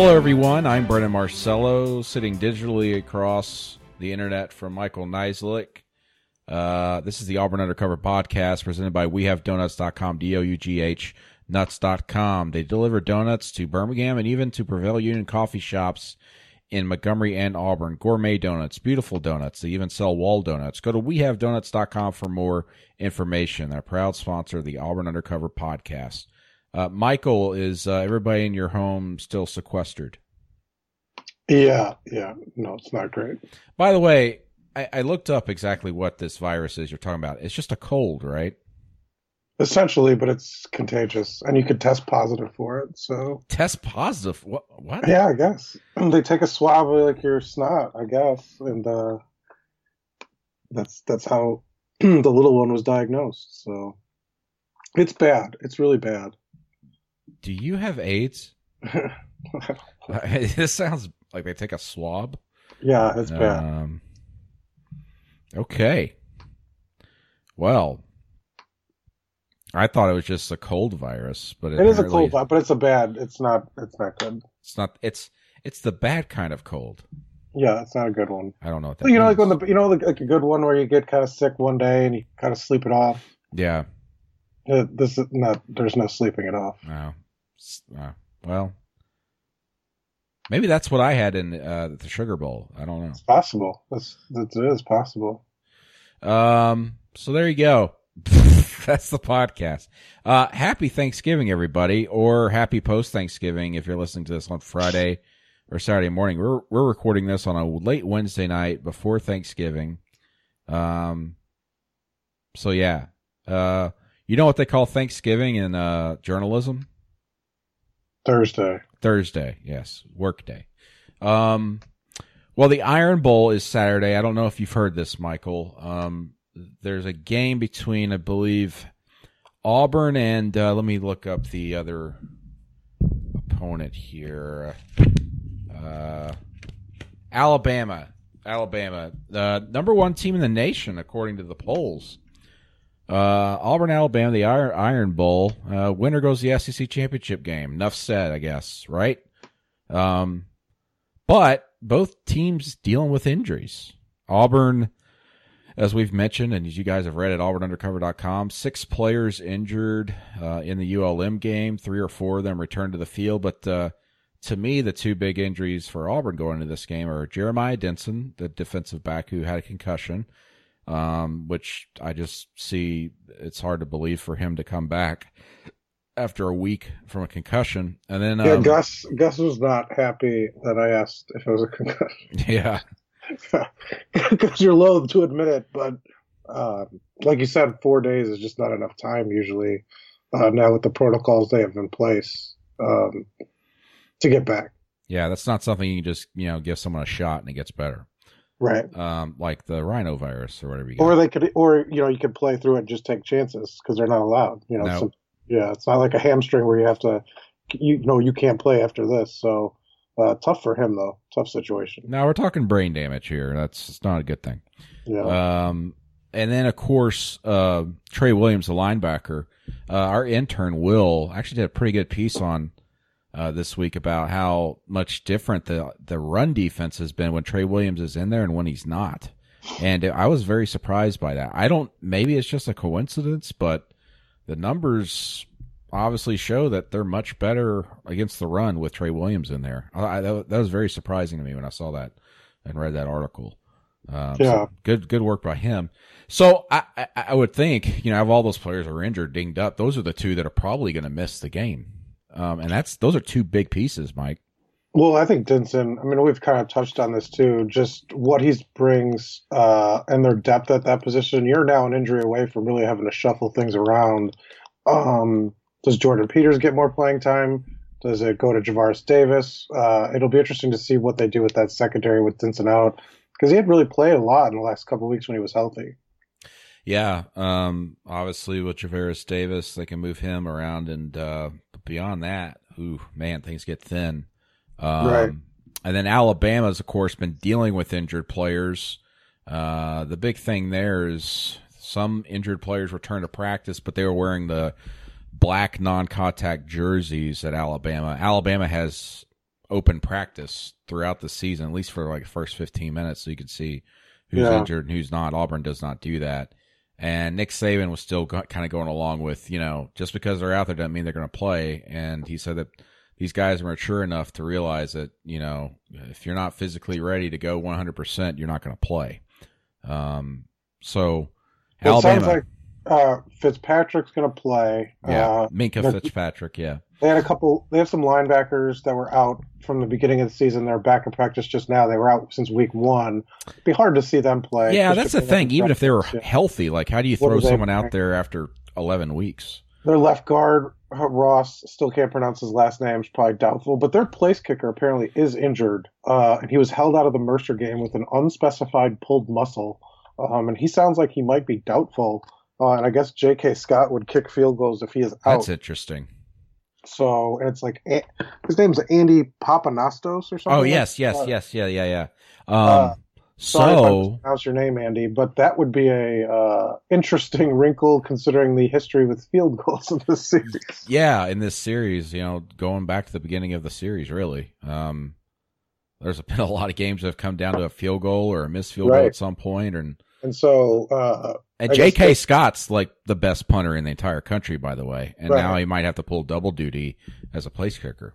Hello, everyone. I'm Brandon Marcello, sitting digitally across the internet from Michael Niziolek. Uh, this is the Auburn Undercover podcast presented by WeHaveDoughnuts.com, D-O-U-G-H, nuts.com. They deliver donuts to Birmingham and even to Prevail Union coffee shops in Montgomery and Auburn. Gourmet donuts, beautiful donuts. They even sell wall donuts. Go to WeHaveDoughnuts.com for more information. A proud sponsor of the Auburn Undercover podcast. Uh, Michael, is uh, everybody in your home still sequestered? Yeah, yeah. No, it's not great. By the way, I, I looked up exactly what this virus is you're talking about. It's just a cold, right? Essentially, but it's contagious, and you could test positive for it. So Test positive. What? What? yeah, I guess they take a swab of like your snot, I guess, and uh, that's that's how the little one was diagnosed. So it's bad. It's really bad. Do you have AIDS? this sounds like they take a swab. yeah, it's bad. Um, okay. Well, I thought it was just a cold virus, but It is a cold, but it's a bad. It's not. It's not good. It's not. It's it's the bad kind of cold. Yeah, it's not a good one. I don't know what that You know, like when the you know like, like a good one where you get kind of sick one day and you kind of sleep it off. yeah. Uh, This is not. There's no sleeping it off. No. Uh, well, maybe that's what I had in uh, the Sugar Bowl. I don't know. It's possible. That's that it is possible. Um, so there you go. That's the podcast. Uh, happy Thanksgiving, everybody, or happy post Thanksgiving if you're listening to this on Friday or Saturday morning. We're we're recording this on a late Wednesday night before Thanksgiving. Um, so yeah. Uh, you know what they call Thanksgiving in uh journalism? Thursday. Thursday, yes, work day. Um, well, the Iron Bowl is Saturday. I don't know if you've heard this, Michael. Um, there's a game between, I believe, Auburn and uh, let me look up the other opponent here. Uh, Alabama, Alabama, the number one team in the nation according to the polls. Uh, Auburn, Alabama, the Iron, Iron Bowl. Uh, winner goes the SEC championship game. Enough said, I guess, right? Um, but both teams dealing with injuries. Auburn, as we've mentioned, and as you guys have read at auburnundercover.com, six players injured uh, in the ULM game. Three or four of them returned to the field. But uh, to me, the two big injuries for Auburn going into this game are Jeremiah Dinson, the defensive back who had a concussion, um, which I just see it's hard to believe for him to come back after a week from a concussion. And then, Yeah, um, Gus. Gus was not happy that I asked if it was a concussion yeah, because you're loath to admit it, but um, like you said, four days is just not enough time usually. Uh, now with the protocols they have in place um, to get back. yeah, that's not something you can just you know give someone a shot and it gets better. Right. Um, like the rhinovirus or whatever you got. Or they could, or you know, you could play through it and just take chances because they're not allowed. You know, No. yeah, it's not like a hamstring where you have to, you know, you can't play after this. So uh, tough for him though, tough situation. now we're talking brain damage here. That's it's not a good thing. Yeah, Um, and then of course, uh, Trey Williams, the linebacker, uh, our intern Will actually did a pretty good piece on uh, this week about how much different the the run defense has been when Trey Williams is in there and when he's not. And I was very surprised by that. I don't. Maybe it's just a coincidence, but the numbers obviously show that they're much better against the run with Trey Williams in there. I, I, that was very surprising to me when I saw that and read that article. Um, so Yeah. good, good work by him. So I, I, I would think, you know, of all those players are injured, dinged up, those are the two that are probably going to miss the game. Um, and that's those are two big pieces, Mike. Well, I think Dinson. I mean, we've kind of touched on this too. Just what he brings uh, and their depth at that position. You're now an injury away from really having to shuffle things around. Um, does Jordyn Peters get more playing time? Does it go to Javaris Davis? Uh, it'll be interesting to see what they do with that secondary with Dinson out because he had really played a lot in the last couple weeks when he was healthy. Yeah. Um, obviously with Javaris Davis, they can move him around and, uh, but beyond that, ooh, man, things get thin. Um, Right. and then Alabama's of course been dealing with injured players. Uh, the big thing there is some injured players returned to practice, but they were wearing the black non-contact jerseys at Alabama. Alabama has open practice throughout the season, at least for like the first 15 minutes, so you can see who's Yeah. injured and who's not. Auburn does not do that. And Nick Saban was still go- kind of going along with, you know, just because they're out there doesn't mean they're going to play. And he said that these guys are mature enough to realize that, you know, if you're not physically ready to go 100%, you're not going to play. Um, so It Alabama, sounds like uh, Fitzpatrick's going to play. yeah, Uh, Minkah Fitzpatrick, yeah. They had a couple. They have some linebackers that were out from the beginning of the season. They're back in practice just now. They were out since week one. It'd be hard to see them play. Yeah, that's the thing. Even if they were healthy, like how do you What throw someone out there after 11 weeks? Their left guard uh, Ross still can't pronounce his last name. It's probably doubtful. But their place kicker apparently is injured, uh, and he was held out of the Mercer game with an unspecified pulled muscle. Um, and he sounds like he might be doubtful. Uh, and I guess J.K. Scott would kick field goals if he is out. That's interesting. So, and it's like his name's Andy Pappanastos or something. Oh yes, yes, that. yes, yeah, yeah, yeah. Um, Uh, if I so how's your name, Andy, but that would be a uh, interesting wrinkle considering the history with field goals in this series. yeah, in this series, you know, going back to the beginning of the series, really, um, there's been a lot of games that have come down to a field goal or a missed field goal at some point, and And so, uh, and J.K. Scott's like the best punter in the entire country, by the way, and Right. now he might have to pull double duty as a place kicker.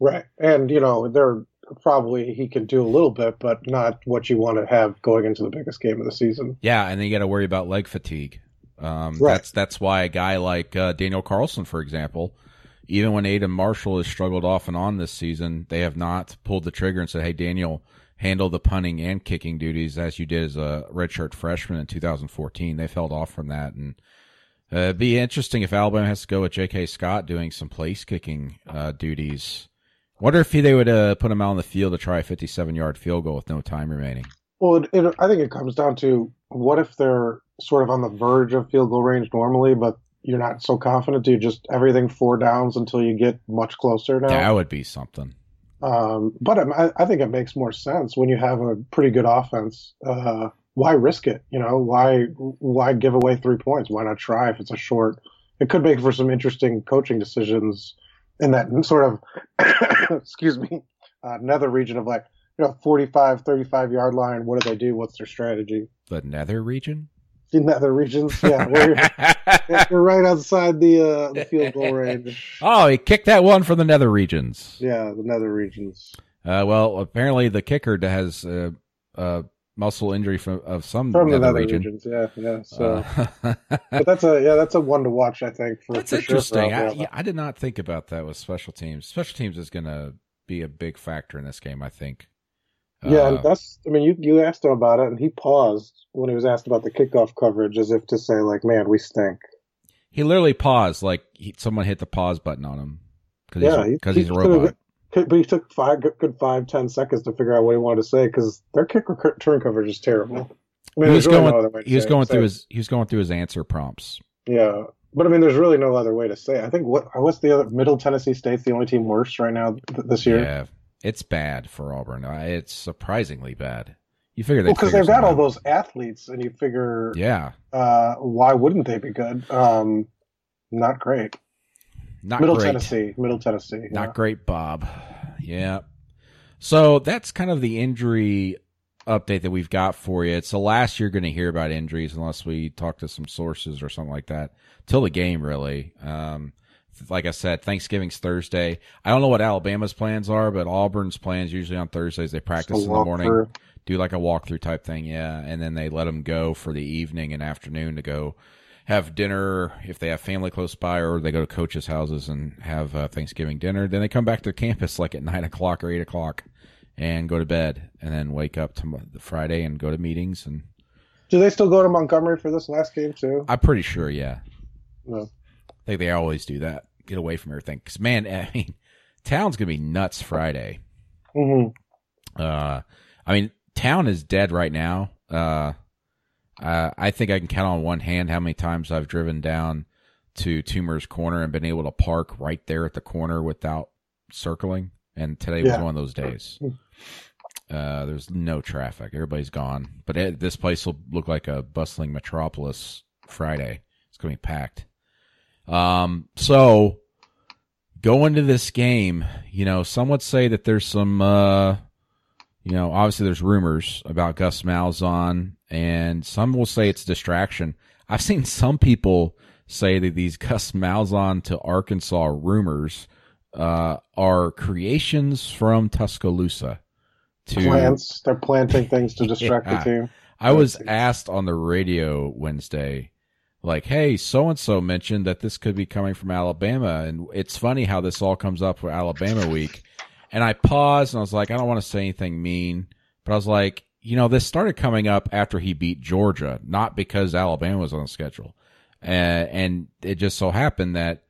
right, and you know, they're probably he can do a little bit, but not what you want to have going into the biggest game of the season. Yeah, and then you got to worry about leg fatigue. Um, Right. That's that's why a guy like uh, Daniel Carlson, for example, even when Aidan Marshall has struggled off and on this season, they have not pulled the trigger and said, "Hey, Daniel, handle the punting and kicking duties as you did as a redshirt freshman in 2014." They've held off from that, and uh, it'd be interesting if Alabama has to go with J.K. Scott doing some place kicking uh, duties. Wonder if he, they would uh, put him out on the field to try a 57 yard field goal with no time remaining. Well, it, it, I think it comes down to what if they're sort of on the verge of field goal range normally, but you're not so confident. Do you just everything four downs until you get much closer now? That would be something. Um, but I, I think it makes more sense when you have a pretty good offense. Uh, why risk it? You know, why why give away three points? Why not try if it's a short? It could make for some interesting coaching decisions in that sort of excuse me uh, nether region of like you know 45 35 yard line what do they do what's their strategy The nether region? in the nether regions yeah you're, you're right outside the uh, the field goal range oh, he kicked that one from the nether regions. yeah the nether regions Uh, well, apparently the kicker has uh, a muscle injury from of some from the nether nether region. regions yeah yeah so Uh, but that's a yeah, that's a one to watch. I think for, that's for sure for interesting. I, yeah, I did not think about that with special teams. Special teams is going to be a big factor in this game. I think. Yeah, Uh, and that's. I mean, you you asked him about it, and he paused when he was asked about the kickoff coverage, as if to say, like, "Man, we stink." he literally paused, like he, someone hit the pause button on him because Yeah, he's, he- he he's a robot. But he took five good, five ten seconds to figure out what he wanted to say because their kick return coverage is terrible. I mean, He was really going. no other way to he was going through his. He was going through his answer prompts. Yeah, but I mean, there's really no other way to say. It. I think what what's the other Middle Tennessee State's the only team worse right now th- this year. Yeah, it's bad for Auburn. Uh, It's surprisingly bad. You figure they Well, because they've got all those athletes, and you figure, Yeah, uh, why wouldn't they be good? Um, not great. not Middle great. Tennessee, Middle Tennessee. yeah. Not great, Bob. Yeah. So that's kind of the injury update that we've got for you. It's the last you're going to hear about injuries unless we talk to some sources or something like that till the game, really. Um, like I said, Thanksgiving's Thursday. I don't know what Alabama's plans are, but Auburn's plans usually on Thursdays they practice in the morning, do like a walkthrough type thing, yeah, and then they let them go for the evening and afternoon to go have dinner if they have family close by, or they go to coaches' houses and have uh, Thanksgiving dinner. Then they come back to campus like at nine o'clock or eight o'clock and go to bed, and then wake up to the Friday and go to meetings. And Do they still go to Montgomery for this last game too? I'm pretty sure, yeah, No. Think they always do that. Get away from everything, because man, I mean, town's gonna be nuts Friday. hmm Uh, I mean, town is dead right now. Uh, uh, I think I can count on one hand how many times I've driven down to Toomer's Corner and been able to park right there at the corner without circling. And today was one of those days. Uh, there's no traffic. Everybody's gone. But it, this place will look like a bustling metropolis Friday. It's going to be packed. Um, so go into this game, you know, some would say that there's some, uh, you know, obviously there's rumors about Gus Malzahn, and some will say it's distraction. I've seen some people say that these Gus Malzahn to Arkansas rumors uh, are creations from Tuscaloosa. To, Plants. They're planting things to distract yeah. the team. I was asked on the radio Wednesday like, hey, so and so mentioned that this could be coming from Alabama. And it's funny how this all comes up for Alabama week. And I paused and I was like, I don't want to say anything mean, but I was like, you know, this started coming up after he beat Georgia, not because Alabama was on the schedule. Uh, and it just so happened that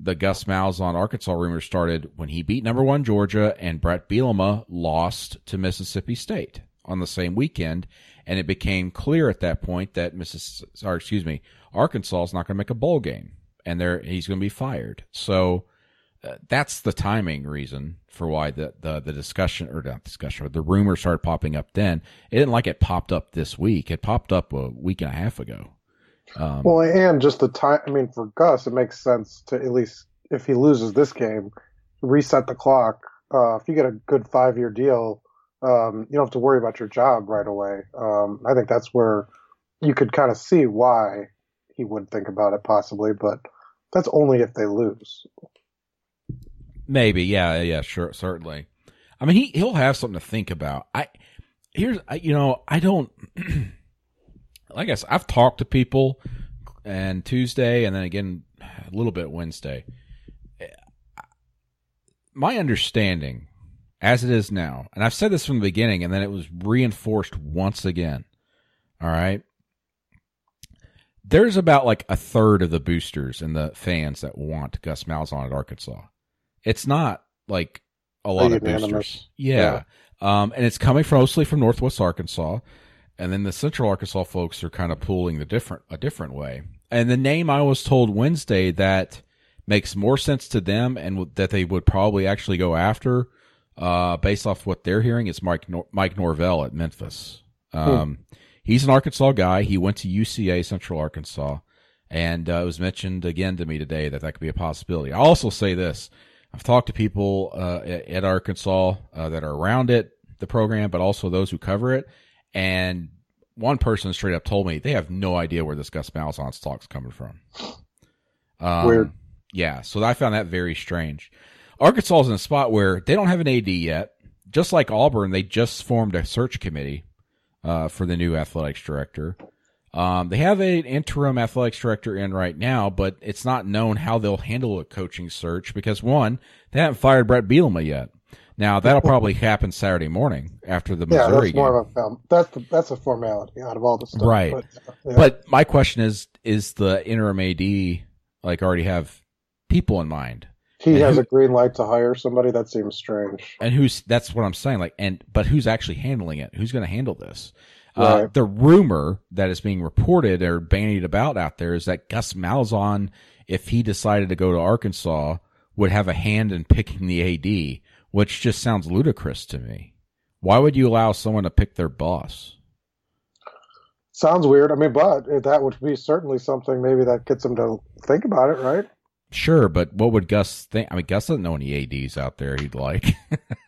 the Gus Malzahn Arkansas rumors started when he beat number one Georgia and Bret Bielema lost to Mississippi State on the same weekend. And it became clear at that point that Mrs. Or excuse me, Arkansas is not going to make a bowl game, and they he's going to be fired. So uh, that's the timing reason for why the, the, the discussion or not discussion or the rumor started popping up. Then it didn't like it popped up this week. It popped up a week and a half ago. Um, well, and just the time. I mean, for Gus, it makes sense to at least if he loses this game, reset the clock. Uh, if you get a good five year deal, um, you don't have to worry about your job right away. Um, I think that's where you could kind of see why he would think about it possibly, but that's only if they lose. Maybe, yeah, yeah, sure, certainly. I mean, he he'll have something to think about. I here's, you know, I don't. like I said, I've talked to people, and Tuesday, and then again a little bit Wednesday. My understanding, as it is now, and I've said this from the beginning, and then it was reinforced once again. All right, there's about like a third of the boosters and the fans that want Gus Malzahn at Arkansas. It's not like a lot of boosters. Yeah. yeah. Um, and it's coming from mostly from Northwest Arkansas. And then the Central Arkansas folks are kind of pulling the different a different way. And the name I was told Wednesday that makes more sense to them and that they would probably actually go after, uh, based off what they're hearing, it's Mike Nor- Mike Norvell at Memphis. Um, hmm he's an Arkansas guy. He went to UCA Central Arkansas, and uh, it was mentioned again to me today that that could be a possibility. I also say this: I've talked to people uh, at, Arkansas uh, that are around it, the program, but also those who cover it, and one person straight up told me they have no idea where this Gus Malzahn's talk's coming from. Um, Weird. Yeah, so I found that very strange. Arkansas is in a spot where they don't have an AD yet. Just like Auburn, they just formed a search committee uh, for the new athletics director. Um, they have an interim athletics director in right now, but it's not known how they'll handle a coaching search because one, they haven't fired Bret Bielema yet. Now that'll probably happen Saturday morning after the Missouri yeah, that's game. more of a that's the, that's a formality out of all the stuff. Right. But, yeah. but my question is: Is the interim AD like already have people in mind? He has a green light to hire somebody? That seems strange. And who's that's what i'm saying like and but who's actually handling it? Who's going to handle this? Uh, right. uh, the rumor that is being reported or bandied about out there is that gus malzahn if he decided to go to arkansas would have a hand in picking the ad which just sounds ludicrous to me. Why would you allow someone to pick their boss? Sounds weird. I mean but that would be certainly something maybe that gets him to think about it right Sure, but what would Gus think? I mean, Gus doesn't know any ads out there he'd like.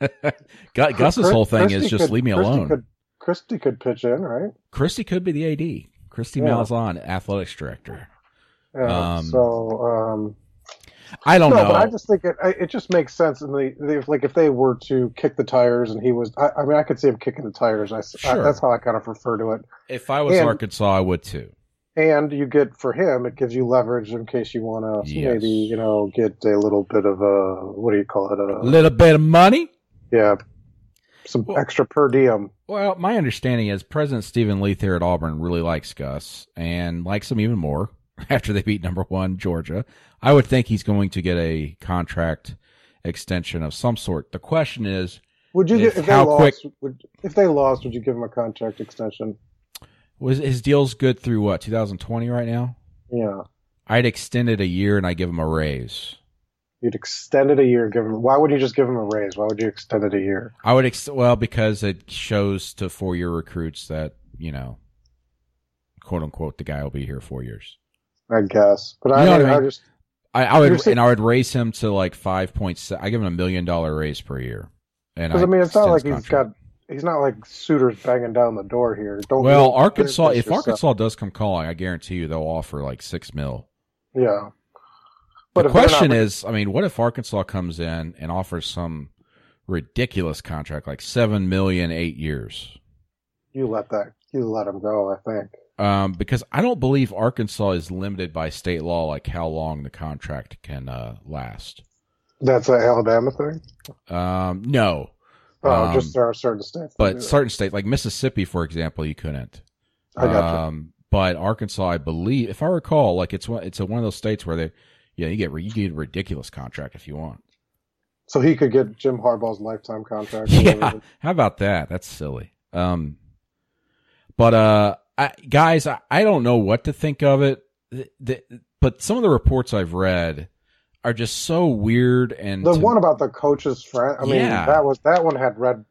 Gus's Chris, whole thing Kristi is just could, leave me Kristi alone. Could, Kristi could pitch in, right? Kristi could be the AD. Kristi yeah. Malzahn, athletics director. Yeah, um, so um, I don't no, know. but I just think it it just makes sense. And the, like if they were to kick the tires, and he was, I, I mean, I could see him kicking the tires. I, sure. I, that's how I kind of refer to it. If I was and, Arkansas, I would too and you get for him it gives you leverage in case you want to yes. maybe you know get a little bit of a what do you call it a little bit of money? Yeah. Some well, extra per diem. well my understanding is president steven leath here at auburn really likes gus and likes him even more after they beat number one georgia. I would think he's going to get a contract extension of some sort. The question is would you get if how they lost, quick would, if they lost would you give him a contract extension was his deal's good through what 2020 right now? Yeah. I'd extend it a year and I give him a raise. You'd extend it a year. Give him. Why would you just give him a raise? Why would you extend it a year? I would. Ex- well, because it shows to four year recruits that you know, quote unquote, the guy will be here four years. I guess, but I, mean, I, mean? I just. I, I would and I would raise him to like five five point seven. I give him a million dollar raise per year. And Because I mean, it's not like his he's contract. got. He's not like suitors banging down the door here. Don't. Well, don't Arkansas. If yourself. Arkansas does come calling, I guarantee you they'll offer like six mil. Yeah. But the question not- is, I mean, what if Arkansas comes in and offers some ridiculous contract, like seven million, eight years? you let that, you let him go. I think. Um, because I don't believe Arkansas is limited by state law, like how long the contract can uh, last. That's an Alabama thing. Um, no, Oh, Um, just there are certain states. but certain states, like Mississippi, for example, you couldn't. I got Um, but Arkansas, I believe, if I recall, like it's one, it's a, one of those states where they, yeah, you get you get a ridiculous contract if you want. So he could get Jim Harbaugh's lifetime contract. Yeah, how about that? That's silly. Um, but uh, I, guys, I, I don't know what to think of it. The, the, but some of the reports I've read are just so weird and The to- one about the coach's friend. I mean, Yeah. that was that one had red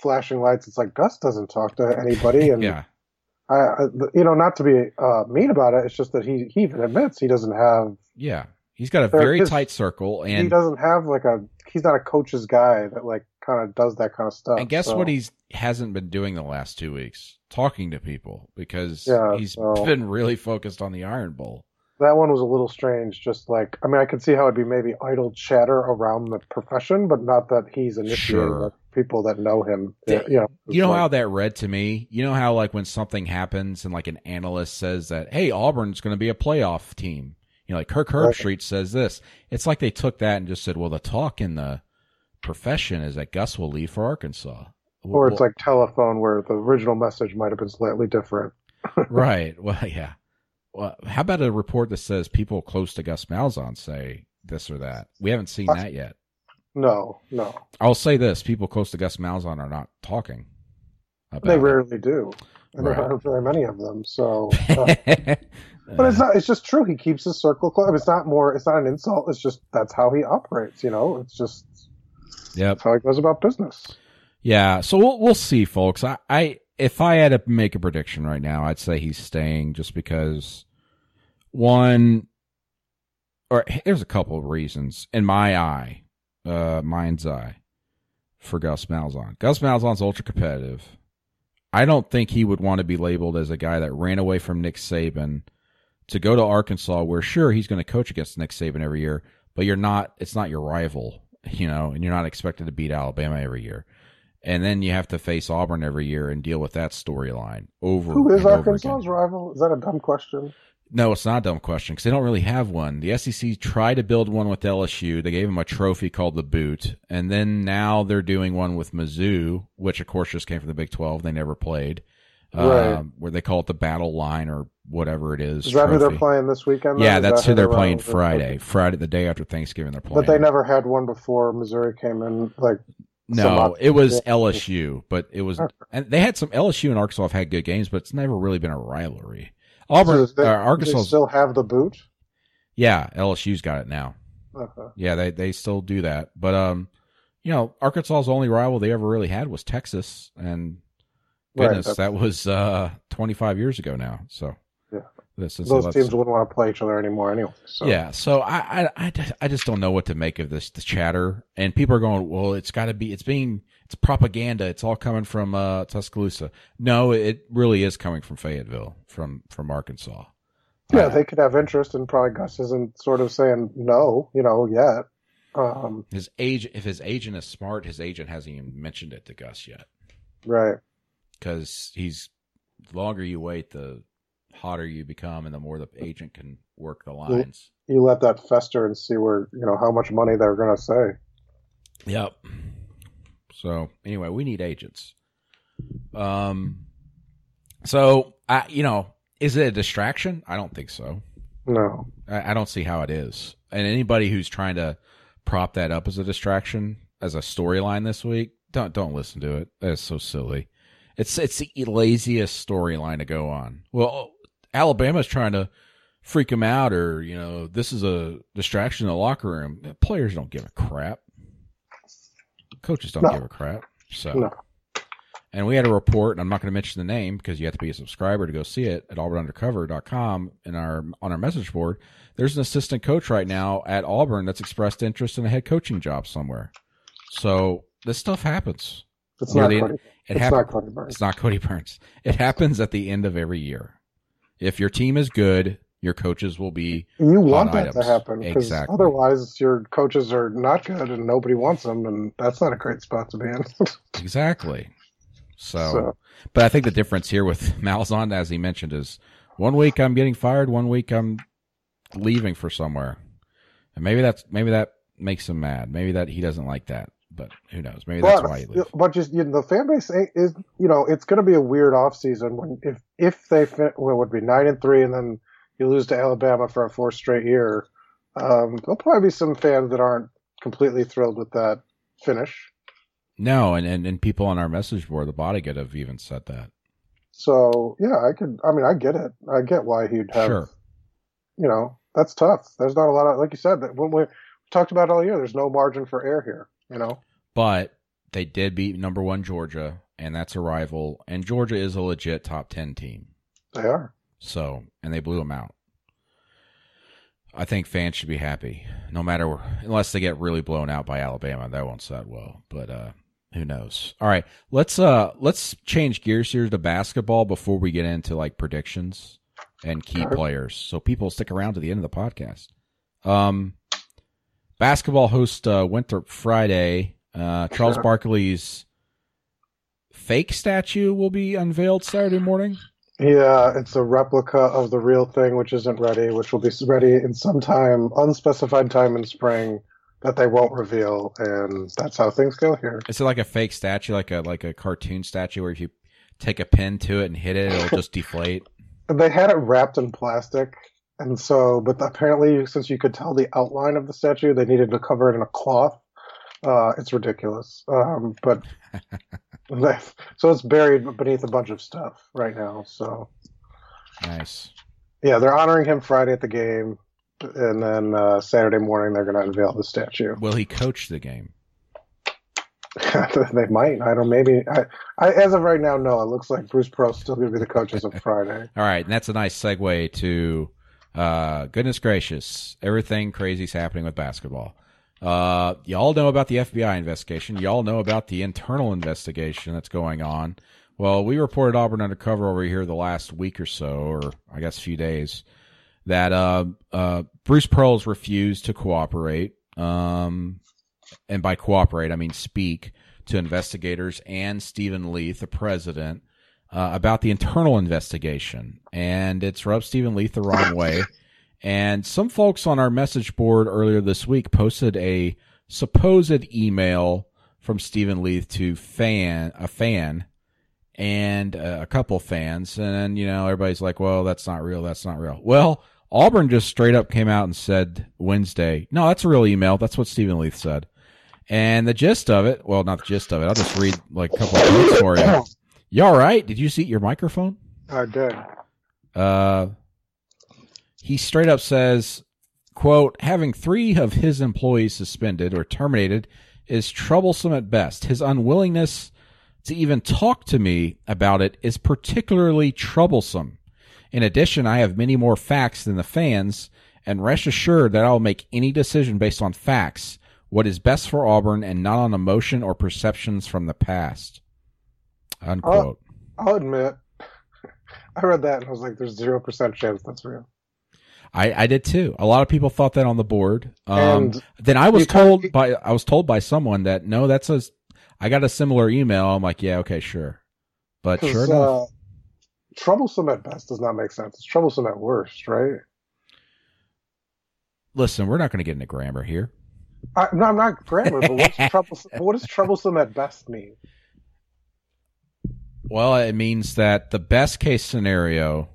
flashing lights. It's like Gus doesn't talk to anybody, and yeah, I, I, you know, not to be uh, mean about it. It's just that he he even admits he doesn't have yeah, he's got a very is- tight circle, and he doesn't have like a he's not a coach's guy that like kind of does that kind of stuff. and guess so- what he's hasn't been doing the last two weeks talking to people because Yeah, he's so- been really focused on the Iron Bowl. That one was a little strange. Just like I mean, I could see how it'd be maybe idle chatter around the profession, but not that he's initiating Sure. people that know him. Yeah, you know, You know it's how that read to me? You know how like when something happens and like an analyst says that, hey, Auburn's going to be a playoff team. You know, like Kirk Right. Herbstreit says this. It's like they took that and just said, well, the talk in the profession is that Gus will leave for Arkansas. or it's Well, like telephone where the original message might have been slightly different. right. Well, yeah. Well, how about a report that says people close to Gus Malzahn say this or that? We haven't seen that yet. No, no, I'll say this: people close to Gus Malzahn are not talking. About they it. rarely do, and Right. there aren't very many of them. So, uh, but it's not. It's just true. He keeps his circle close. It's not more. It's not an insult. It's just that's how he operates. You know, it's just yeah, how he goes about business. Yeah, so we'll we'll see, folks. I, I if I had to make a prediction right now, I'd say he's staying just because one or there's a couple of reasons in my eye, uh mind's eye for Gus Malzahn. Gus Malzahn's ultra competitive. I don't think he would want to be labeled as a guy that ran away from Nick Saban to go to Arkansas where sure he's going to coach against Nick Saban every year, but you're not it's not your rival, you know, and you're not expected to beat Alabama every year and then you have to face Auburn every year and deal with that storyline over Who is Arkansas's rival? Is that a dumb question? No, it's not a dumb question because they don't really have one. The SEC tried to build one with LSU. They gave them a trophy called the Boot, and then now they're doing one with Mizzou, which of course just came from the Big Twelve. They never played, Right. um, where they call it the Battle Line or whatever it is. Is that who they're playing this weekend? Yeah, that's that who they're their playing? Friday. Friday, the day after Thanksgiving, they're playing. But they never had one before Missouri came in. Like No, it was. LSU, but it was, and they had some LSU and Arkansas have had good games, but it's never really been a rivalry. Auburn, so they, uh, they Arkansas, still have the boot. yeah, LSU's got it now. Okay. Yeah, they they still do that, but um, you know, Arkansas's only rival they ever really had was Texas, and goodness, that's- that was uh 25 years ago now. So Yeah. Those teams wouldn't want to play each other anymore anyway. So. Yeah, so I, I, I, just- I just don't know what to make of this the chatter, and people are going, well, it's got to be, it's being, it's propaganda. It's all coming from uh, Tuscaloosa. No, it really is coming from Fayetteville, from from Arkansas. Yeah, Uh, they could have interest, and probably Gus isn't sort of saying no, you know, yet. Um, his agent, if his agent is smart, his agent hasn't even mentioned it to Gus yet, right. because he's the longer you wait, the hotter you become, and the more the agent can work the lines. You let that fester and see where you know how much money they're going to say. Yep. So anyway, we need agents. Um. So I, you know, is it a distraction? I don't think so. No, I, I don't see how it is. And anybody who's trying to prop that up as a distraction, as a storyline this week, don't don't listen to it. That's so silly. It's it's the laziest storyline to go on. Well, Alabama's trying to freak him out, or you know, this is a distraction in the locker room. Players don't give a crap. Coaches don't No. give a crap. So no. And we had a report, and I'm not going to mention the name because you have to be a subscriber to go see it at auburnundercover.com in our on our message board. There's an assistant coach right now at Auburn that's expressed interest in a head coaching job somewhere. So this stuff happens. It's not the- Cody. It It's happens. not Cody Burns. It's not Cody Burns. It happens at the end of every year. If your team is good, your coaches will be You want that items. to happen because Exactly. otherwise your coaches are not good and nobody wants them, and that's not a great spot to be in. exactly. So, So- but I think the difference here with Malzahn, as he mentioned, is one week I'm getting fired, one week I'm leaving for somewhere, and maybe that's maybe that makes him mad. Maybe that he doesn't like that, but who knows? Maybe that's why he but, leaves. but just you know, the fan base is you know it's going to be a weird off season when if if they fit well, would be nine and three and then you lose to Alabama for a fourth straight year. Um, there'll probably be some fans that aren't completely thrilled with that finish. No, and, and and people on our message board, the body good have even said that. So yeah, I could. I mean, I get it. I get why he'd have. Sure. You know, that's tough. There's not a lot of like you said that when we talked about it all year. There's no margin for error here. You know. But they did beat number one Georgia, and that's a rival. And Georgia is a legit top ten team. They are. So, and they blew them out. I think fans should be happy, no matter unless they get really blown out by Alabama. That won't set well, but uh, who knows? All right, let's uh let's change gears here to basketball before we get into like predictions and key players, so people stick around to the end of the podcast. Um, basketball host uh, Winthrop Friday. Uh, Charles. Barkley's fake statue will be unveiled Saturday morning. Yeah, it's a replica of the real thing, which isn't ready, which will be ready in some time, unspecified time in spring, that they won't reveal, and that's how things go here. Is it like a fake statue, like a like a cartoon statue, where if you take a pin to it and hit it, it'll just deflate? They had it wrapped in plastic, and so, but apparently, since you could tell the outline of the statue, they needed to cover it in a cloth. Uh, it's ridiculous, um, but so it's buried beneath a bunch of stuff right now. So Nice. yeah, they're honoring him Friday at the game, and then uh, Saturday morning they're going to unveil the statue. Will he coach the game? they might. I don't. Maybe. I, I. As of right now, no. It looks like Bruce Pearl's still going to be the coach as of Friday. All right, and that's a nice segue to uh, goodness gracious, everything crazy's happening with basketball. Uh, y'all know about the FBI investigation. Y'all know about the internal investigation that's going on. Well, we reported Auburn undercover over here the last week or so, or I guess a few days, that uh, uh, Bruce Pearl's refused to cooperate. Um, and by cooperate, I mean speak to investigators and Steven Leath, the president, uh, about the internal investigation. And it's rubbed Steven Leath the wrong way. And some folks on our message board earlier this week posted a supposed email from Steven Leath to fan a fan and uh, a couple fans, and you know everybody's like, "Well, that's not real. That's not real." Well, Auburn just straight up came out and said Wednesday, "No, that's a real email. That's what Steven Leath said." And the gist of it, well, not the gist of it. I'll just read like a couple of quotes for you. You all right? Did you see your microphone? I did. Uh, he straight up says, quote, having three of his employees suspended or terminated is troublesome at best. His unwillingness to even talk to me about it is particularly troublesome. In addition, I have many more facts than the fans, and rest assured that I will make any decision based on facts, what is best for Auburn, and not on emotion or perceptions from the past. Unquote. I'll admit, I read that and I was like, "There's zero percent chance that's real." I, I did too. A lot of people thought that on the board. Um, then I was you kind of- told by I was told by someone that no, that's a. I got a similar email. I'm like, yeah, okay, sure, but sure enough, uh, troublesome at best does not make sense. It's troublesome at worst, right? listen, we're not going to get into grammar here. I, no, I'm not grammar, but what's troublesome? What does troublesome at best mean? Well, it means that the best case scenario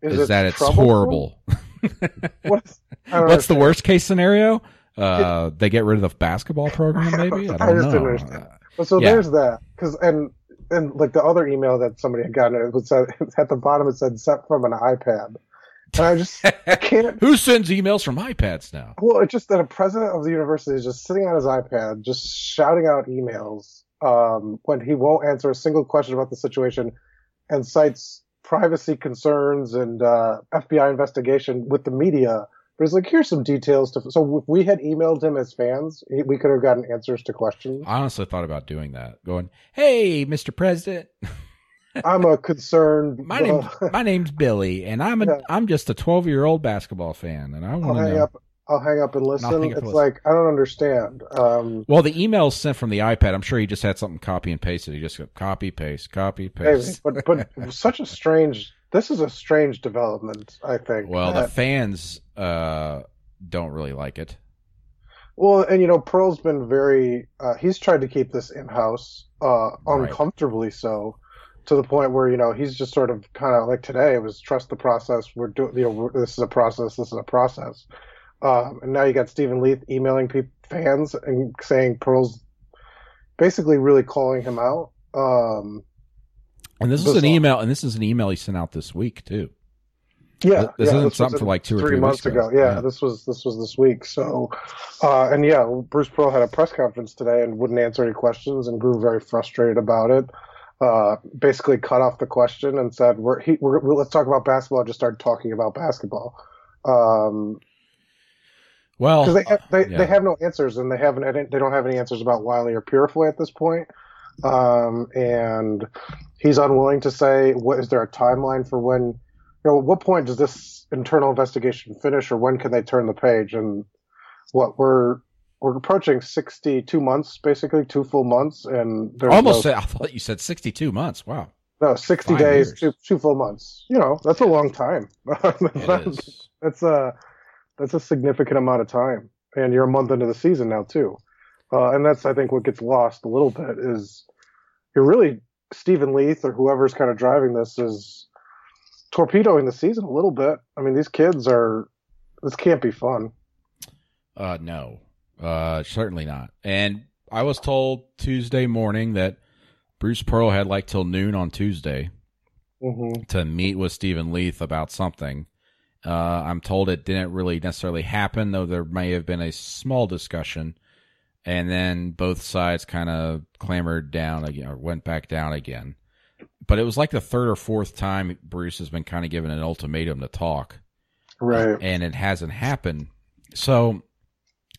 is, it that it's horrible. What is, What's the worst case scenario? Uh, they get rid of the basketball program, maybe. I I don't didn't know. understand. Well, so Yeah. there's that because and and like the other email that somebody had gotten it was said, at the bottom it said sent from an iPad, and I just I can't. Who sends emails from iPads now? Well, it's just that a president of the university is just sitting on his iPad, just shouting out emails um, when he won't answer a single question about the situation and cites privacy concerns and uh, FBI investigation with the media. But it's like, here's some details to. So if we had emailed him as fans, we could have gotten answers to questions. I honestly thought about doing that. Going, hey, Mr. President. I'm a concerned. my name, my name's Billy, and I'm a, yeah. I'm just a 12 year old basketball fan, and I want to know. Up, I'll hang up and listen. It's like I don't understand. Um, well, the emails sent from the iPad. I'm sure he just had something copy and pasted. He just got copy paste, copy paste. but but such a strange. This is a strange development. I think. Well, that, the fans uh, don't really like it. Well, and you know, Pearl's been very. Uh, he's tried to keep this in house, uh, uncomfortably right. so, to the point where you know he's just sort of kind of like today it was trust the process. We're doing. You know, this is a process. This is a process um, and now you got Steven Leath emailing people, fans and saying Pearl's basically really calling him out. Um, and this is an email, and this is an email he sent out this week too. Yeah, this yeah, isn't this something for like two or three, three months ago. ago. Yeah, yeah, this was this was this week. So, uh, and yeah, Bruce Pearl had a press conference today and wouldn't answer any questions and grew very frustrated about it. Uh, basically, cut off the question and said, "We're, he, we're let's talk about basketball." Just started talking about basketball. Um, well, because they have, they, yeah. they have no answers, and they haven't they don't have any answers about Wiley or Purifoy at this point. Um, and he's unwilling to say what is there a timeline for when you know at what point does this internal investigation finish, or when can they turn the page? And what we're we're approaching 62 months, basically two full months, and almost. No, I thought you said 62 months. Wow. No, 60 Five days, two, two, full months. You know, that's a long time. that's, that's uh that's a significant amount of time, and you're a month into the season now too. Uh, and that's I think what gets lost a little bit is you're really Steven Leath or whoever's kind of driving this is torpedoing the season a little bit. I mean, these kids are this can't be fun. Uh, no, uh, certainly not. And I was told Tuesday morning that Bruce Pearl had like till noon on Tuesday mm-hmm. to meet with Steven Leath about something. Uh, I'm told it didn't really necessarily happen, though there may have been a small discussion, and then both sides kind of clamored down again, or went back down again. But it was like the third or fourth time Bruce has been kind of given an ultimatum to talk, right? And it hasn't happened. So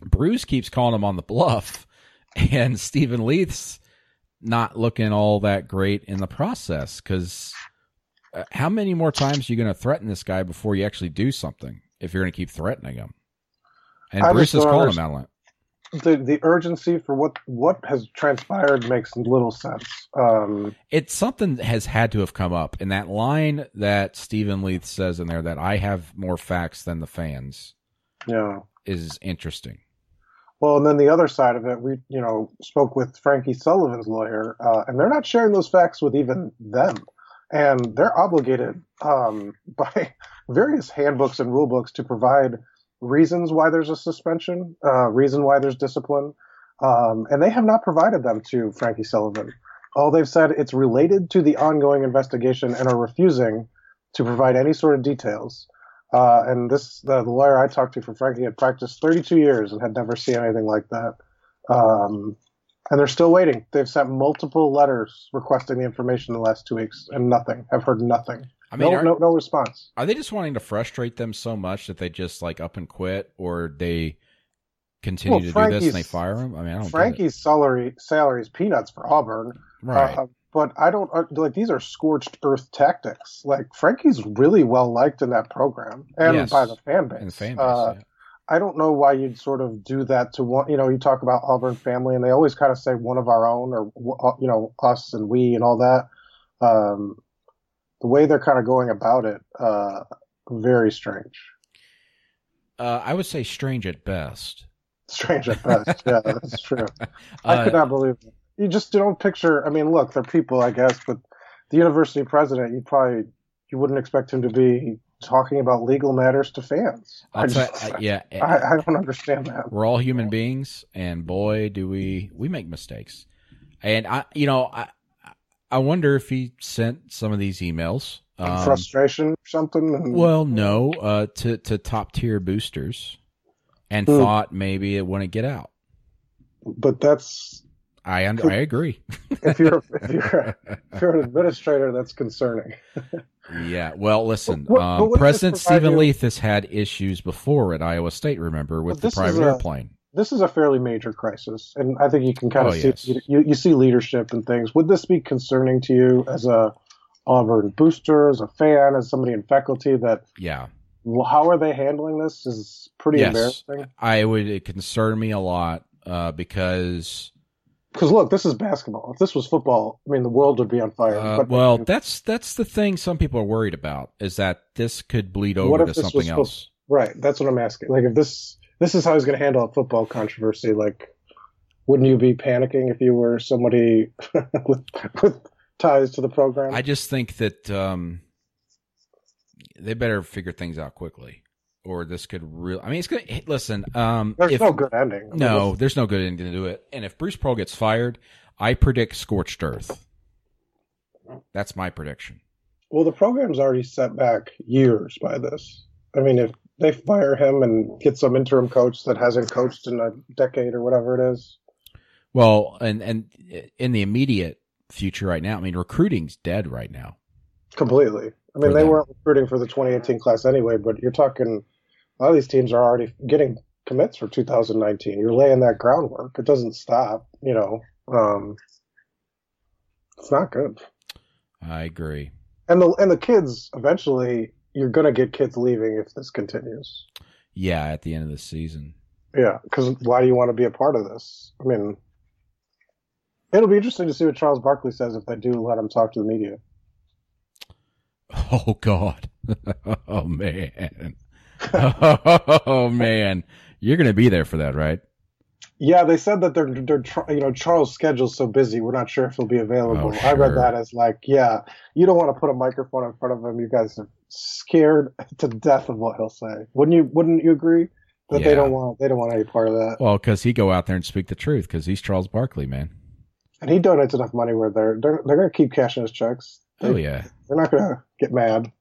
Bruce keeps calling him on the bluff, and Steven Leath's not looking all that great in the process because uh, how many more times are you going to threaten this guy before you actually do something? If you're going to keep threatening him, and I Bruce is calling him out on it. The the urgency for what what has transpired makes little sense. Um, it's something that has had to have come up, in that line that Steven Leath says in there that I have more facts than the fans. Yeah, is interesting. Well, and then the other side of it, we you know spoke with Frankie Sullivan's lawyer, uh, and they're not sharing those facts with even them and they're obligated um, by various handbooks and rule books to provide reasons why there's a suspension, uh, reason why there's discipline, um, and they have not provided them to Frankie Sullivan. All they've said it's related to the ongoing investigation and are refusing to provide any sort of details. Uh, and this, the, the, lawyer I talked to for Frankie had practiced 32 years and had never seen anything like that. Um, and they're still waiting. They've sent multiple letters requesting the information in the last two weeks, and nothing. I've heard nothing. I mean, no, are, no, no response. Are they just wanting to frustrate them so much that they just like up and quit, or they continue well, to Frankie's, do this and they fire him? I mean, I don't Frankie's salary salary is peanuts for Auburn, right? Uh, but I don't uh, like these are scorched earth tactics. Like Frankie's really well liked in that program and yes. by the fan base. And the fan base uh, yeah. I don't know why you'd sort of do that to one. You know, you talk about Auburn family, and they always kind of say one of our own, or uh, you know, us and we, and all that. Um, the way they're kind of going about it, uh, very strange. Uh, I would say strange at best. Strange at best. yeah, that's true. I could uh, not believe it. You just don't picture. I mean, look, they're people, I guess, but the university president, you probably you wouldn't expect him to be talking about legal matters to fans. I just, uh, yeah, I, I, don't understand that. We're all human beings, and boy, do we we make mistakes. And I, you know, I I wonder if he sent some of these emails. Um, frustration or something. Well, no, uh, to to top tier boosters, and mm. thought maybe it wouldn't get out. But that's I under, I agree. if you're if you're if you're an administrator, that's concerning. yeah. Well, listen. Um, but what President Steven you- Leath has had issues before at Iowa State. Remember with the private a- airplane. This is a fairly major crisis, and I think you can kind Oh, of see yes. you, you see leadership and things. Would this be concerning to you as a Auburn booster, as a fan, as somebody in faculty? That Yeah. well, how are they handling this? Is pretty Yes. embarrassing. I would it concern me a lot uh, because Because look, this is basketball. If this was football, I mean, the world would be on fire. uh, well, that's that's the thing. Some people are worried about is that this could bleed over to something else. right, that's what I'm asking. Like, if this this is how he's going to handle a football controversy, like, wouldn't you be panicking if you were somebody with, with ties to the program? I just think that um, they better figure things out quickly, or this could real. I mean, it's gonna listen. Um, There's if, no good ending. No, this- there's no good ending to do it. And if Bruce Pearl gets fired, I predict scorched earth. That's my prediction. Well, the program's already set back years by this. I mean, if they fire him and get some interim coach that hasn't coached in a decade or whatever it is, Well, and and in the immediate future right now, I mean, recruiting's dead right now. completely. I mean, they them. weren't recruiting for the 2018 class anyway, but you're talking lot of these teams are already getting commits for 2019. You're laying that groundwork. It doesn't stop, you know. Um, it's not good. I agree. And the and the kids eventually you're going to get kids leaving if this continues. Yeah, at the end of the season. Yeah, because why do you want to be a part of this? I mean, it'll be interesting to see what Charles Barkley says if they do let him talk to the media. Oh God. oh man. Oh man. You're gonna be there for that, right? Yeah, they said that they're they're you know Charles' schedule's so busy, we're not sure if he'll be available. Oh, I read that as like, yeah, you don't want to put a microphone in front of him. You guys are scared to death of what he'll say. Wouldn't you? Wouldn't you agree that Yeah. they don't want they don't want any part of that? Well, because he go out there and speak the truth, because he's Charles Barkley, man. And he donates enough money where they're they're they're going to keep cashing his checks. They, Oh yeah. They're not going to get mad.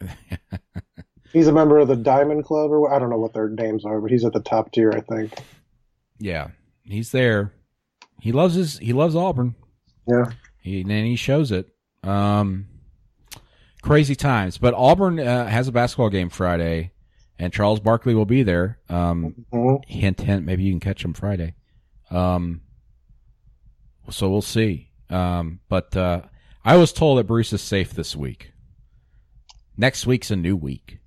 He's a member of the Diamond Club, or I don't know what their names are, but he's at the top tier, I think. Yeah. He's there. He loves his he loves Auburn. Yeah. He and he shows it. Um crazy times. But Auburn uh, has a basketball game Friday and Charles Barkley will be there. Um Mhm. hint hint maybe you can catch him Friday. Um so we'll see. Um but uh I was told that Bruce is safe this week. Next week's a new week.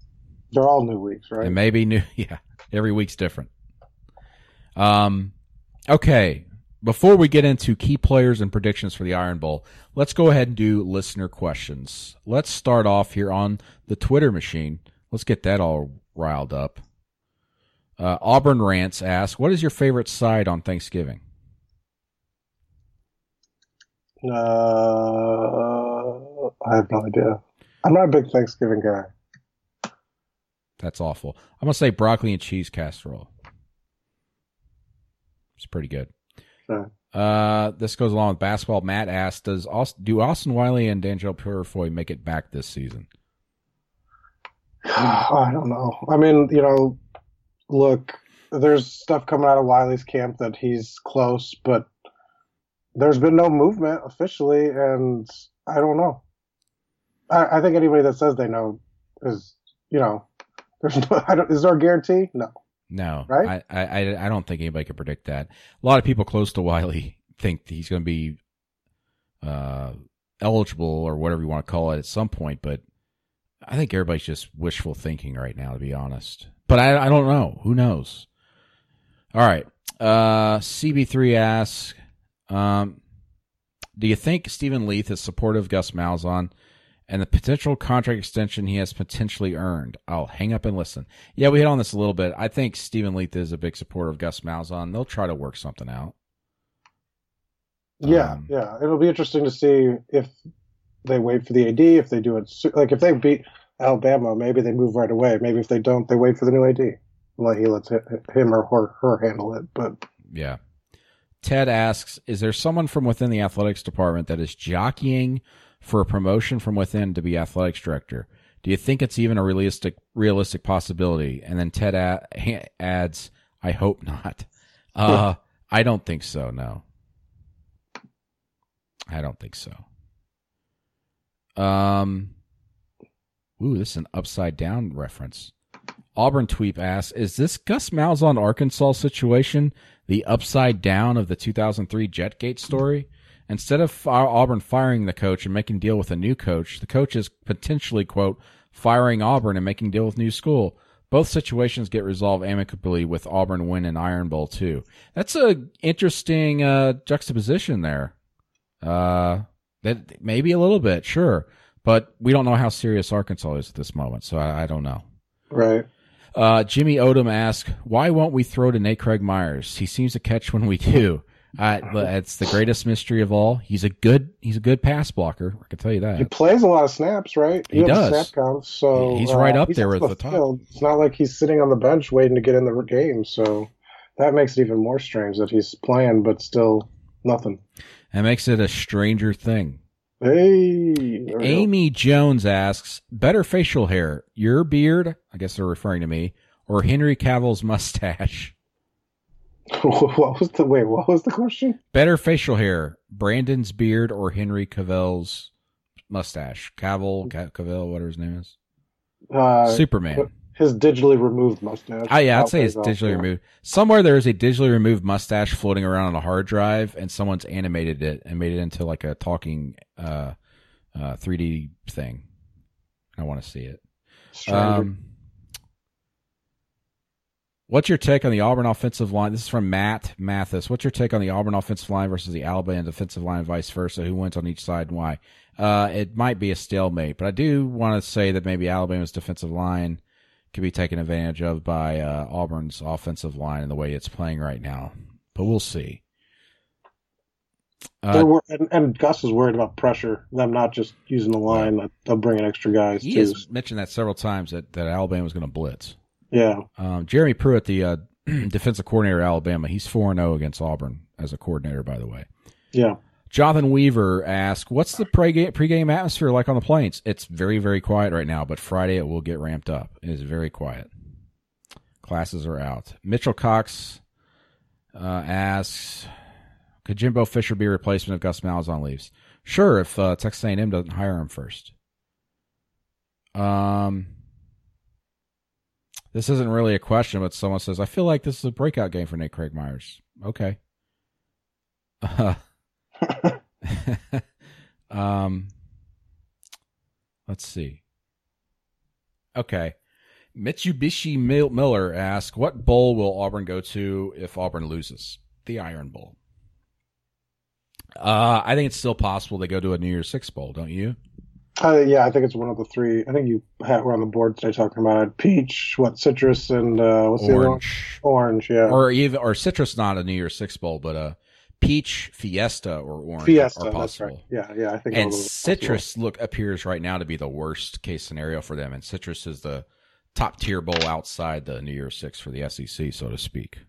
They're all new weeks, right? And maybe new yeah. Every week's different. Um okay. Before we get into key players and predictions for the Iron Bowl, let's go ahead and do listener questions. Let's start off here on the Twitter machine. Let's get that all riled up. Uh, Auburn Rants asks, "What is your favorite side on Thanksgiving?" Uh, I have no idea. I'm not a big Thanksgiving guy. That's awful. I'm gonna say broccoli and cheese casserole. It's pretty good. Sure. Uh, this goes along with basketball. Matt asked, "Does Austin, do Austin Wiley and Danjel Purifoy make it back this season?" I don't know. I mean, you know, look, there's stuff coming out of Wiley's camp that he's close, but there's been no movement officially, and I don't know. I, I think anybody that says they know is, you know, there's no. I don't, is there a guarantee? No. No, Right? I, I, I don't think anybody could predict that. A lot of people close to Wiley think he's going to be uh, eligible or whatever you want to call it at some point, but I think everybody's just wishful thinking right now, to be honest. But I, I don't know. Who knows? All right. Uh, CB3 asks, um, do you think Steven Leath is supportive of Gus Malzahn and the potential contract extension he has potentially earned? I'll hang up and listen. Yeah, we hit on this a little bit. I think Steven Leath is a big supporter of Gus Malzahn. They'll try to work something out. Yeah, Um, yeah. It'll be interesting to see if they wait for the AD, if they do it, like if they beat Alabama, maybe they move right away. Maybe if they don't, they wait for the new AD. Let he lets him or her, her handle it. But Yeah. Ted asks, is there someone from within the athletics department that is jockeying for a promotion from within to be athletics director? Do you think it's even a realistic realistic possibility? And then Ted a- adds, I hope not. Uh, I don't think so, no. I don't think so. Um, ooh, this is an upside down reference. Auburn Tweep asks, "Is this Gus Malzahn Arkansas situation the upside down of the 2003 Jetgate story? Instead of Auburn firing the coach and making deal with a new coach, the coach is potentially quote firing Auburn and making deal with new school. Both situations get resolved amicably with Auburn win an Iron Bowl too. That's a interesting uh, juxtaposition there. Uh, that maybe a little bit, sure, but we don't know how serious Arkansas is at this moment, so I, I don't know. Right. Uh, Jimmy Odom asks, "Why won't we throw to Nate Craig Myers? He seems to catch when we do. Uh, it's the greatest mystery of all. He's a good he's a good pass blocker. I can tell you that. He plays a lot of snaps, right? He, he does. Snap counts, so he's right uh, up there at the, the top. Field. It's not like he's sitting on the bench waiting to get in the game. So that makes it even more strange that he's playing, but still nothing. That makes it a stranger thing. Hey, Amy Jones asks, better facial hair, your beard, I guess they're referring to me, or Henry Cavill's mustache? what was the wait? What was the question? Better facial hair, Brandon's beard or Henry Cavill's mustache? Cavill, Cavill, whatever his name is. Uh, Superman. His digitally removed mustache. Oh yeah, I'd say it's digitally off, removed. Somewhere there is a digitally removed mustache floating around on a hard drive, and someone's animated it and made it into like a talking uh, uh, 3D thing. I want to see it. Um, What's your take on the Auburn offensive line? This is from Matt Mathis. What's your take on the Auburn offensive line versus the Alabama defensive line, vice versa? Who wins on each side and why? Uh, it might be a stalemate, but I do want to say that maybe Alabama's defensive line could be taken advantage of by uh, Auburn's offensive line and the way it's playing right now. But we'll see. Uh, and, and, Gus is worried about pressure, them not just using the line, they'll bring in extra guys. He too. has mentioned that several times that, that Alabama was going to blitz. Yeah. Um, Jeremy Pruitt, the uh, defensive coordinator at Alabama, he's 4 0 against Auburn as a coordinator, by the way. Yeah. Jonathan Weaver asks, "What's the pregame, pregame atmosphere like on the plains?" It's very, very quiet right now, but Friday it will get ramped up. It is very quiet. Classes are out. Mitchell Cox uh, asks, "Could Jimbo Fisher be a replacement if Gus Malzahn leaves?" Sure, if uh, Texas A&M doesn't hire him first. Um, this isn't really a question, but someone says, I feel like this is a breakout game for Nate Craig Myers. Okay. Uh, um, let's see. Okay. Mitsubishi Miller asks, What bowl will Auburn go to if Auburn loses? The Iron Bowl. Uh, I think it's still possible they go to a New Year's Six bowl, don't you? Uh, yeah, I think it's one of the three. I think you had, were on the board today talking about it. Peach, what citrus, and uh, what's orange. the one? Orange, yeah. Or even or citrus, not a New Year's Six bowl, but a peach, fiesta, or orange fiesta, are possible. Right. Yeah, yeah, I think. And citrus look appears right now to be the worst case scenario for them, and citrus is the top tier bowl outside the New Year's Six for the SEC, so to speak.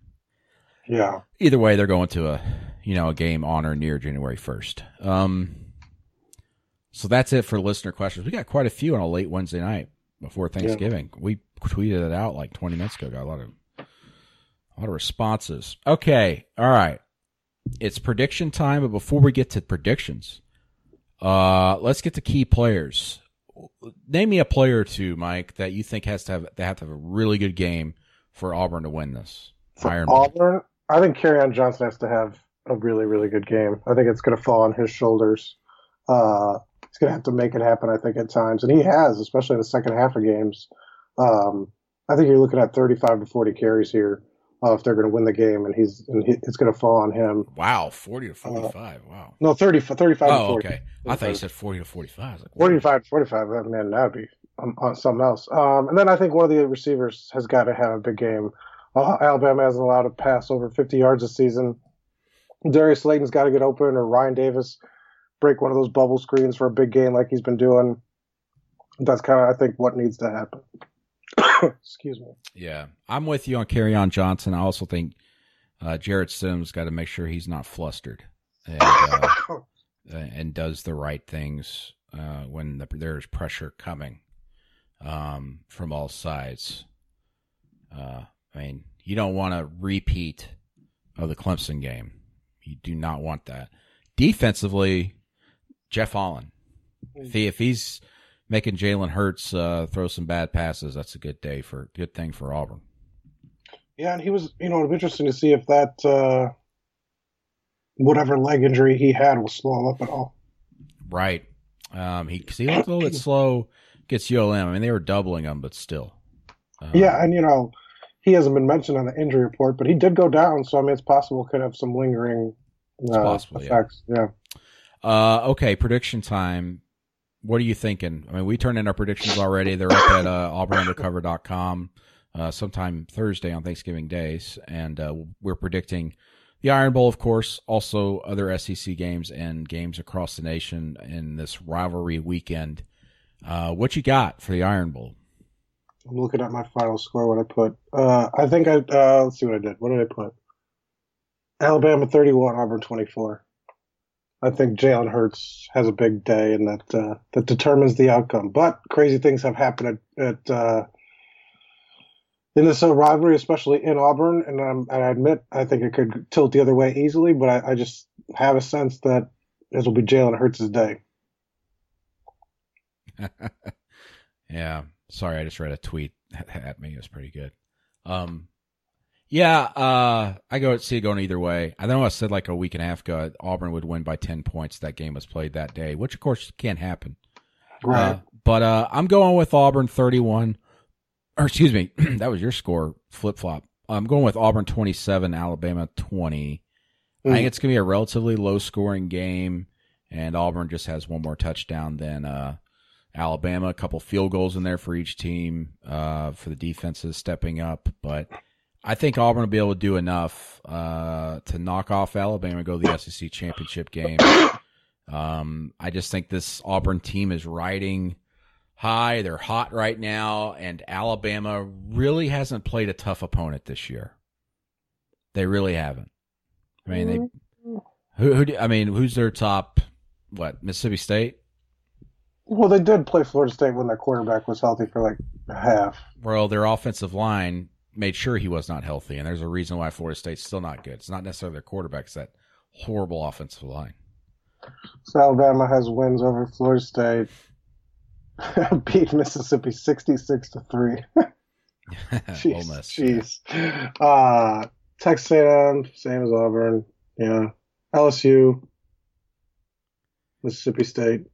Yeah. Either way, they're going to a you know a game on or near January first. Um, so that's it for listener questions. We got quite a few on a late Wednesday night before Thanksgiving. Yeah. We tweeted it out like 20 minutes ago. Got a lot of a lot of responses. Okay, all right. It's prediction time, but before we get to predictions, uh, let's get to key players. Name me a player or two, Mike, that you think has to have they have to have a really good game for Auburn to win this. For Iron Auburn, I think Kerryon Johnson has to have a really, really good game. I think it's going to fall on his shoulders. Uh, he's going to have to make it happen, I think, at times. And he has, especially in the second half of games. Um, I think you're looking at 35 to 40 carries here uh, if they're going to win the game, and he's and he, it's going to fall on him. Wow, 40 to 45. Uh, wow. No, 30, 35 oh, to 40. okay. I thought you said 40 to 45. Like, 45 to 45. Man, that would be um, uh, something else. Um, and then I think one of the receivers has got to have a big game. Uh, Alabama hasn't allowed to pass over 50 yards this season. Darius Slayton's got to get open, or Ryan Davis break one of those bubble screens for a big game like he's been doing. That's kind of, I think, what needs to happen. Excuse me. Yeah, I'm with you on Kerryon Johnson. I also think uh, Jarrett Stidham got to make sure he's not flustered and, uh, and does the right things uh, when the, there's pressure coming um, from all sides. Uh, I mean, you don't want a repeat of the Clemson game. You do not want that. Defensively, Jeff Holland. If, he, if he's making Jalen Hurts uh, throw some bad passes, that's a good day for good thing for Auburn. Yeah, and he was, you know, it'd be interesting to see if that uh, whatever leg injury he had will slow up at all. Right. Um, he cause he looked a little bit slow against ULM. I mean, they were doubling him, but still. Um, yeah, and you know, he hasn't been mentioned on the injury report, but he did go down, so I mean, it's possible could have some lingering uh, possible, effects. Yeah. yeah. Uh, okay, prediction time. What are you thinking? I mean, we turned in our predictions already. They're up at uh, auburnundercover.com uh, sometime Thursday on Thanksgiving days, and uh, we're predicting the Iron Bowl, of course, also other SEC games and games across the nation in this rivalry weekend. Uh, what you got for the Iron Bowl? I'm looking at my final score. What I put? Uh, I think I uh, let's see what I did. What did I put? Alabama 31, Auburn 24. I think Jalen Hurts has a big day, and that uh, that determines the outcome. But crazy things have happened at, at uh, in this rivalry, especially in Auburn. And, um, and I admit, I think it could tilt the other way easily, but I, I just have a sense that this will be Jalen Hurts' day. yeah. Sorry, I just read a tweet at me. It was pretty good. Um, yeah, uh, I go see it going either way. I know I said like a week and a half ago Auburn would win by ten points. That game was played that day, which of course can't happen. Right. Uh, but uh, I'm going with Auburn 31 or excuse me, that was your score flip flop. I'm going with Auburn 27, Alabama 20. Mm. I think it's going to be a relatively low scoring game, and Auburn just has one more touchdown than uh, Alabama. A couple field goals in there for each team uh, for the defenses stepping up, but I think Auburn will be able to do enough uh, to knock off Alabama and go to the SEC championship game. Um, I just think this Auburn team is riding high. They're hot right now, and Alabama really hasn't played a tough opponent this year. They really haven't. I mean, they mm-hmm. who, who I mean, who's their top? What Mississippi State? Well, they did play Florida State when their quarterback was healthy for like half. Well, their offensive line made sure he was not healthy, and there's a reason why Florida State's still not good. It's not necessarily their quarterback; it's that horrible offensive line. So Alabama has wins over Florida State, beat Mississippi 66 to 3. jeez, jeez. Uh, Texas A&M, same as Auburn. Yeah. LSU, Mississippi State.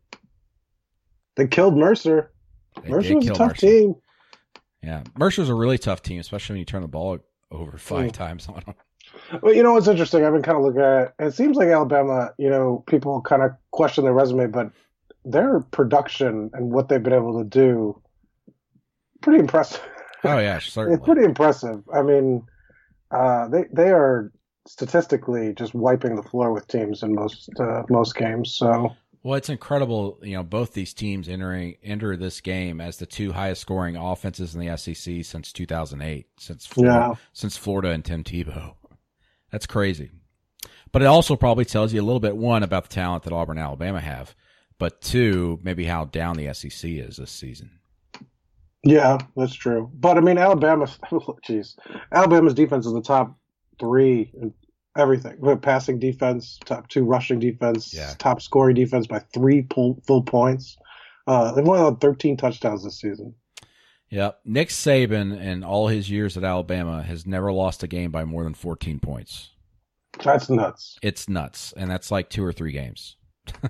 They killed Mercer. They Mercer was a tough Mercer. team. Yeah, Mercer's a really tough team, especially when you turn the ball over five mm. times on them. Well, you know what's interesting? I've been kind of looking at it. It seems like Alabama, you know, people kind of question their resume, but their production and what they've been able to do pretty impressive. Oh yeah, certainly. it's pretty impressive. I mean, uh, they they are statistically just wiping the floor with teams in most uh, most games. So well, it's incredible. You know, both these teams entering enter this game as the two highest scoring offenses in the SEC since 2008, since Florida, yeah. since Florida and Tim Tebow. That's crazy. But it also probably tells you a little bit one about the talent that Auburn, Alabama have, but two, maybe how down the SEC is this season. Yeah, that's true. But I mean, Alabama, jeez, Alabama's defense is the top three in everything. Passing defense, top two rushing defense, yeah. top scoring defense by three full, full points. Uh, they've only had 13 touchdowns this season. Yep. Nick Saban, in all his years at Alabama, has never lost a game by more than 14 points. That's nuts. It's nuts. And that's like two or three games.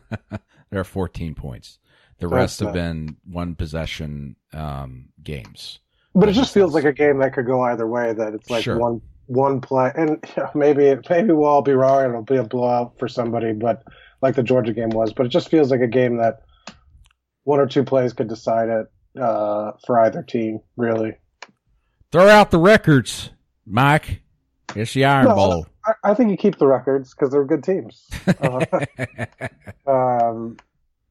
there are 14 points. The That's rest have been one possession um, games. But it just feels like a game that could go either way. That it's like sure. one one play, and you know, maybe maybe we'll all be wrong and it'll be a blowout for somebody, but like the Georgia game was. But it just feels like a game that one or two plays could decide it uh, for either team. Really. Throw out the records, Mike. It's the Iron no, Bowl. I, I, think you keep the records because they're good teams. Uh, um,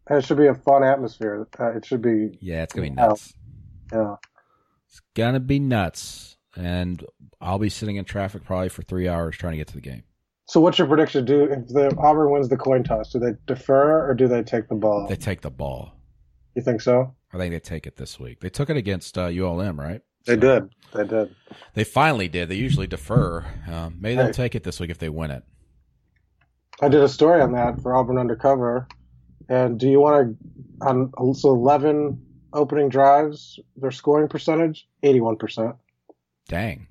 it should be a fun atmosphere. Uh, it should be. Yeah, it's gonna be nuts. Yeah, it's gonna be nuts, and I'll be sitting in traffic probably for three hours trying to get to the game. So, what's your prediction? Do if the Auburn wins the coin toss, do they defer or do they take the ball? They take the ball. You think so? I think they take it this week. They took it against uh, ULM, right? They so, did. They did. They finally did. They usually defer. Um, maybe they'll hey. take it this week if they win it. I did a story on that for Auburn Undercover, And do you want to on so eleven opening drives, their scoring percentage eighty one percent, Dang.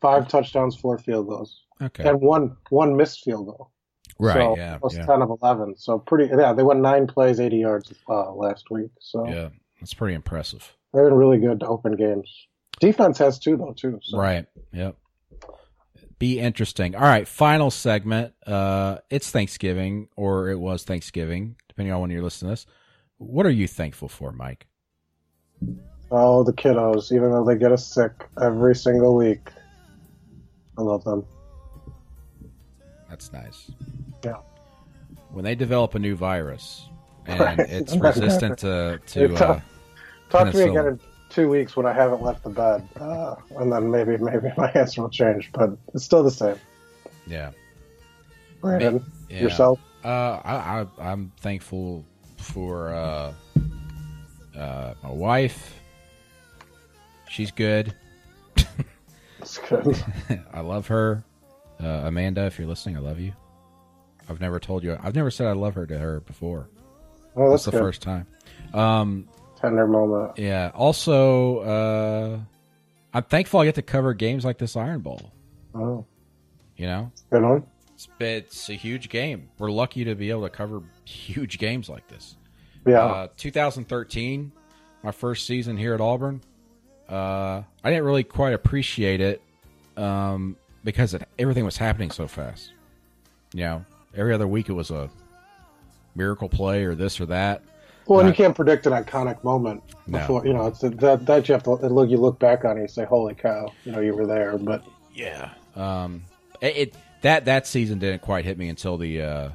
five touchdowns, four field goals, Okay. and one one missed field goal. right. So yeah. plus Yeah. ten of eleven. So pretty. Yeah, they went nine plays, eighty yards uh, last week. So Yeah. That's pretty impressive. they're been really good to open games. Defense has two though too. So. Right. Yep. Be interesting. All right. Final segment. Uh, it's Thanksgiving, or it was Thanksgiving, depending on when you're listening to this. What are you thankful for, Mike? Oh, the kiddos, even though they get us sick every single week. I love them. That's nice. Yeah. When they develop a new virus and Right. it's resistant to to uh, uh, Talk to me again in two weeks when I haven't left the bed, uh, and then maybe maybe my answer will change, but it's still the same. yeah. Brandon, yeah. yourself. Uh, I, I I'm thankful for uh, uh, my wife. She's good. Good. I love her. Uh, Amanda, if you're listening, I love you. I've never told you. I've never said I love her to her before. Oh, That's that's the good. first time. Um, Tender moment. yeah. Also, uh, I'm thankful I get to cover games like this Iron Bowl. Oh, You know, good one. it's, it's a huge game. We're lucky to be able to cover huge games like this. Yeah. Uh, 2013, my first season here at Auburn. Uh, I didn't really quite appreciate it um, because it, everything was happening so fast. You know, every other week it was a miracle play or this or that. well, and uh, you can't predict an iconic moment No. You know, it's that that you have to look. You look back on it, and you say, "Holy cow!" You know, you were there. But Yeah. Um, it, it that that season didn't quite hit me until the uh,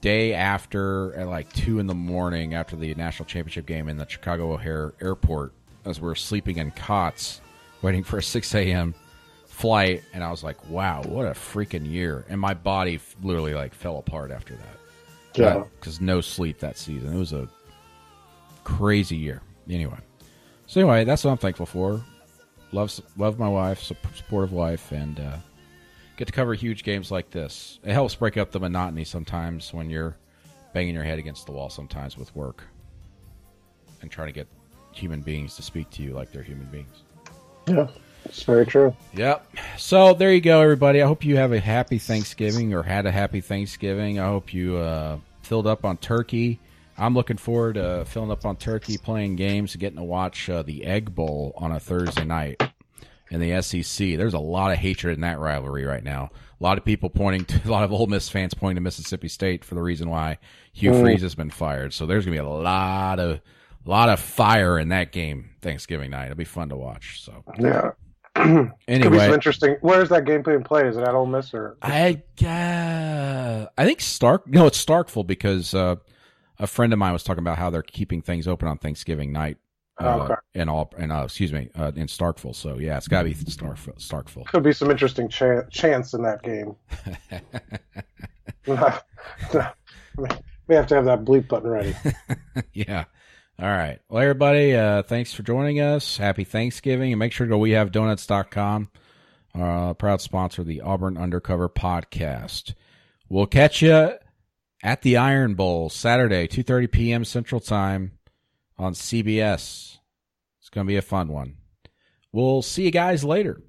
day after at like two in the morning after the national championship game in the Chicago O'Hare Airport as we are sleeping in cots waiting for a six a.m. flight, and I was like, "Wow, what a freaking year!" And my body literally like fell apart after that. yeah, because no sleep that season. It was a crazy year. Anyway, so anyway, that's what I'm thankful for. Love love my wife, supportive wife, and uh, get to cover huge games like this. It helps break up the monotony sometimes when you're banging your head against the wall. Sometimes with work and trying to get human beings to speak to you like they're human beings. yeah, it's very true. Yep. So there you go, everybody. I hope you have a happy Thanksgiving or had a happy Thanksgiving. I hope you uh, filled up on turkey. I'm looking forward to filling up on turkey, playing games, getting to watch uh, the Egg Bowl on a Thursday night in the SEC. There's a lot of hatred in that rivalry right now. A lot of people pointing to a lot of Ole Miss fans pointing to Mississippi State for the reason why Hugh Mm. Freeze has been fired. So there's gonna be a lot of lot of fire in that game Thanksgiving night. It'll be fun to watch. So Yeah. Could be some interesting. Where's that game being played? Is it at Ole Miss or? I uh, I think Stark. No, it's Starkville because uh, a friend of mine was talking about how they're keeping things open on Thanksgiving night. Uh, Okay. in all, and uh, excuse me, uh, in Starkville. So yeah, it's got to be Starkville. Starkville. Could be some interesting cha- chance in that game. we have to have that bleep button ready. yeah. All right. Well, everybody, uh, thanks for joining us. Happy Thanksgiving. And make sure to go WeHaveDoughnuts.com, uh, proud sponsor of the Auburn Undercover podcast. We'll catch you at the Iron Bowl Saturday, 2.30 p.m. Central Time on CBS. It's going to be a fun one. We'll see you guys later.